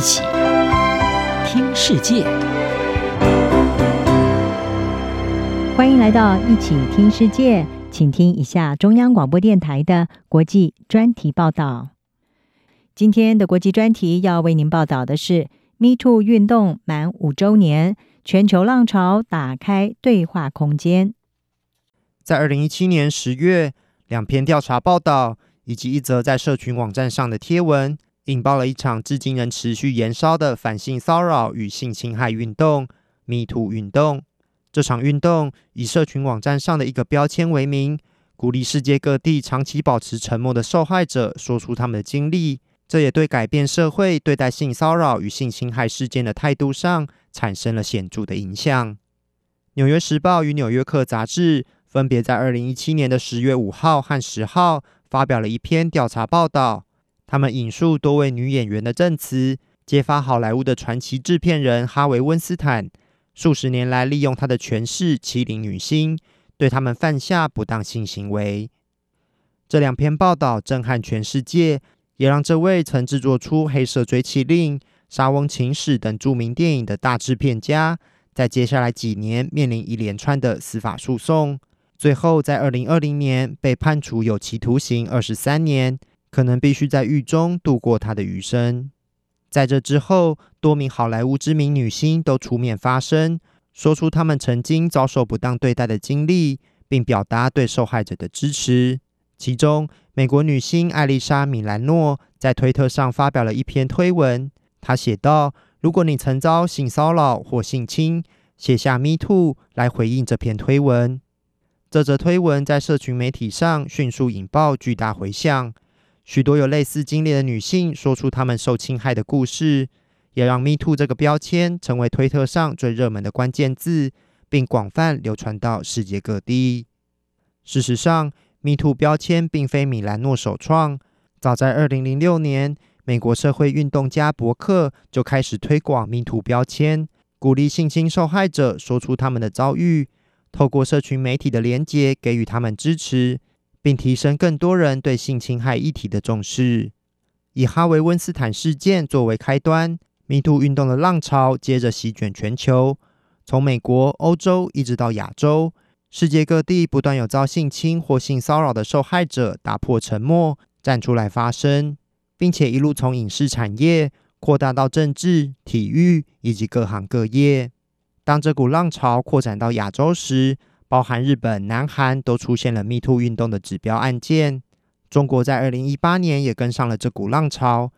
一起听世界，欢迎来到一起听世界，请听一下中央广播电台的国际专题报道。今天的国际专题要为您报道的是 “MeToo” 运动满五周年，全球浪潮打开对话空间。在二零一七年十月，两篇调查报道以及一则在社群网站上的贴文，引爆了一场至今仍持续延烧的反性骚扰与性侵害运动迷途运动。这场运动以社群网站上的一个标签为名，鼓励世界各地长期保持沉默的受害者说出他们的经历。这也对改变社会对待性骚扰与性侵害事件的态度上产生了显著的影响。《纽约时报》与《纽约客》杂志分别在二零一七年的十月五号和十号发表了一篇调查报道。他们引述多位女演员的证词，揭发好莱坞的传奇制片人哈维·温斯坦数十年来利用他的权势欺凌女星，对他们犯下不当性行为。这两篇报道震撼全世界，也让这位曾制作出《黑色追妻令》《莎翁情史》等著名电影的大制片家，在接下来几年面临一连串的司法诉讼，最后在二零二零年被判处有期徒刑二十三年。可能必须在狱中度过他的余生。在这之后，多名好莱坞知名女星都出面发声，说出她们曾经遭受不当对待的经历，并表达对受害者的支持。其中，美国女星艾丽莎·米兰诺在推特上发表了一篇推文，她写道：“如果你曾遭性骚扰或性侵，写下 ‘Me Too’ 来回应这篇推文。”这则推文在社群媒体上迅速引爆巨大回响。许多有类似经历的女性说出她们受侵害的故事，也让 “MeToo” 这个标签成为推特上最热门的关键字，并广泛流传到世界各地。事实上，“MeToo” 标签并非米兰诺首创，早在2006年，美国社会运动家伯克就开始推广 “MeToo” 标签，鼓励性侵受害者说出他们的遭遇，透过社群媒体的连接给予他们支持。并提升更多人对性侵害议题的重视。以哈维·温斯坦事件作为开端迷兔运动的浪潮接着席卷全球，从美国、欧洲一直到亚洲，世界各地不断有遭性侵或性骚扰的受害者打破沉默，站出来发声，并且一路从影视产业扩大到政治、体育以及各行各业。当这股浪潮扩展到亚洲时，包含日本、南韩都出现了 MeToo 运动的指标案件，中国在二零一八年也跟上了这股浪潮。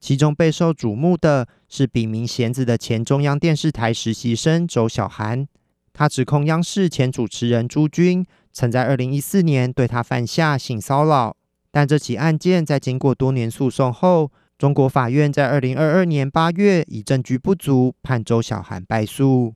其中备受瞩目的是笔名娴子的前中央电视台实习生周小涵，他指控央视前主持人朱军曾在二零一四年对他犯下性骚扰，但这起案件在经过多年诉讼后，中国法院在二零二二年八月以证据不足判周小涵败诉。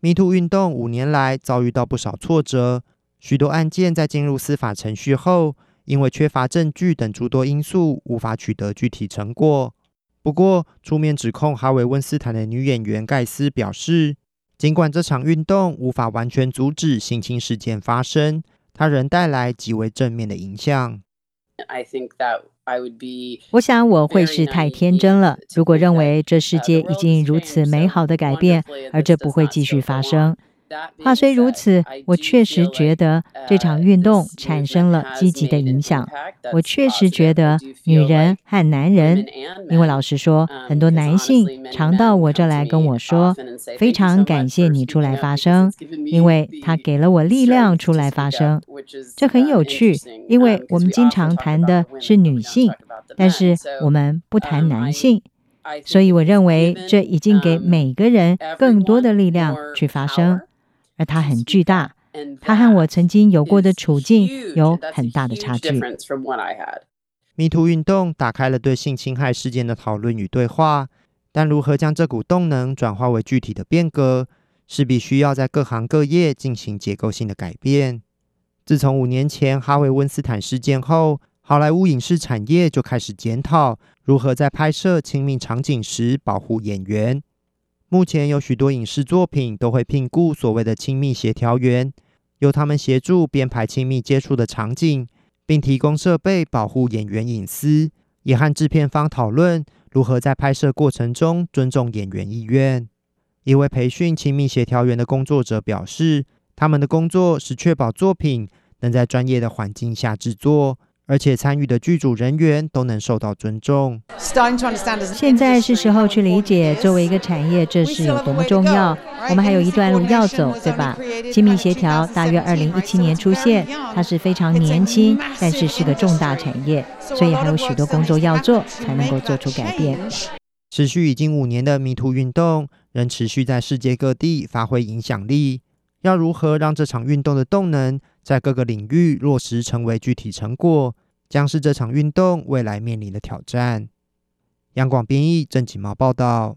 MeToo 运动五年来遭遇到不少挫折，许多案件在进入司法程序后，因为缺乏证据等诸多因素，无法取得具体成果。不过，出面指控哈维·温斯坦的女演员盖斯表示，尽管这场运动无法完全阻止性侵事件发生，它仍带来极为正面的影响。I think that 我想我会是太天真了，如果认为这世界已经如此美好的改变，而这不会继续发生。话虽如此，我确实觉得这场运动产生了积极的影响。我确实觉得女人和男人，因为老实说，很多男性常到我这来跟我说，非常感谢你出来发声，因为他给了我力量出来发声。这很有趣，因为我们经常谈的是女性，但是我们不谈男性，所以我认为这已经给每个人更多的力量去发声。而它很巨大，它和我曾经有过的处境有很大的差距。MeToo 运动打开了对性侵害事件的讨论与对话，但如何将这股动能转化为具体的变革，势必需要在各行各业进行结构性的改变。自从五年前哈维·温斯坦事件后，好莱坞影视产业就开始检讨如何在拍摄亲密场景时保护演员。目前有许多影视作品都会聘雇所谓的亲密协调员，由他们协助编排亲密接触的场景，并提供设备保护演员隐私，也和制片方讨论如何在拍摄过程中尊重演员意愿。一位培训亲密协调员的工作者表示，他们的工作是确保作品能在专业的环境下制作。而且参与的剧组人员都能受到尊重。现在是时候去理解，作为一个产业，这是有多么重要。我们还有一段路要走，对吧？亲密协调大约二零一七年出现，它是非常年轻，但是是个重大产业，所以还有许多工作要做，才能够做出改变。持续已经五年的 MeToo 运动仍持续在世界各地发挥影响力。要如何让这场运动的动能在各个领域落实成为具体成果，将是这场运动未来面临的挑战。央广编译郑锦毛报道。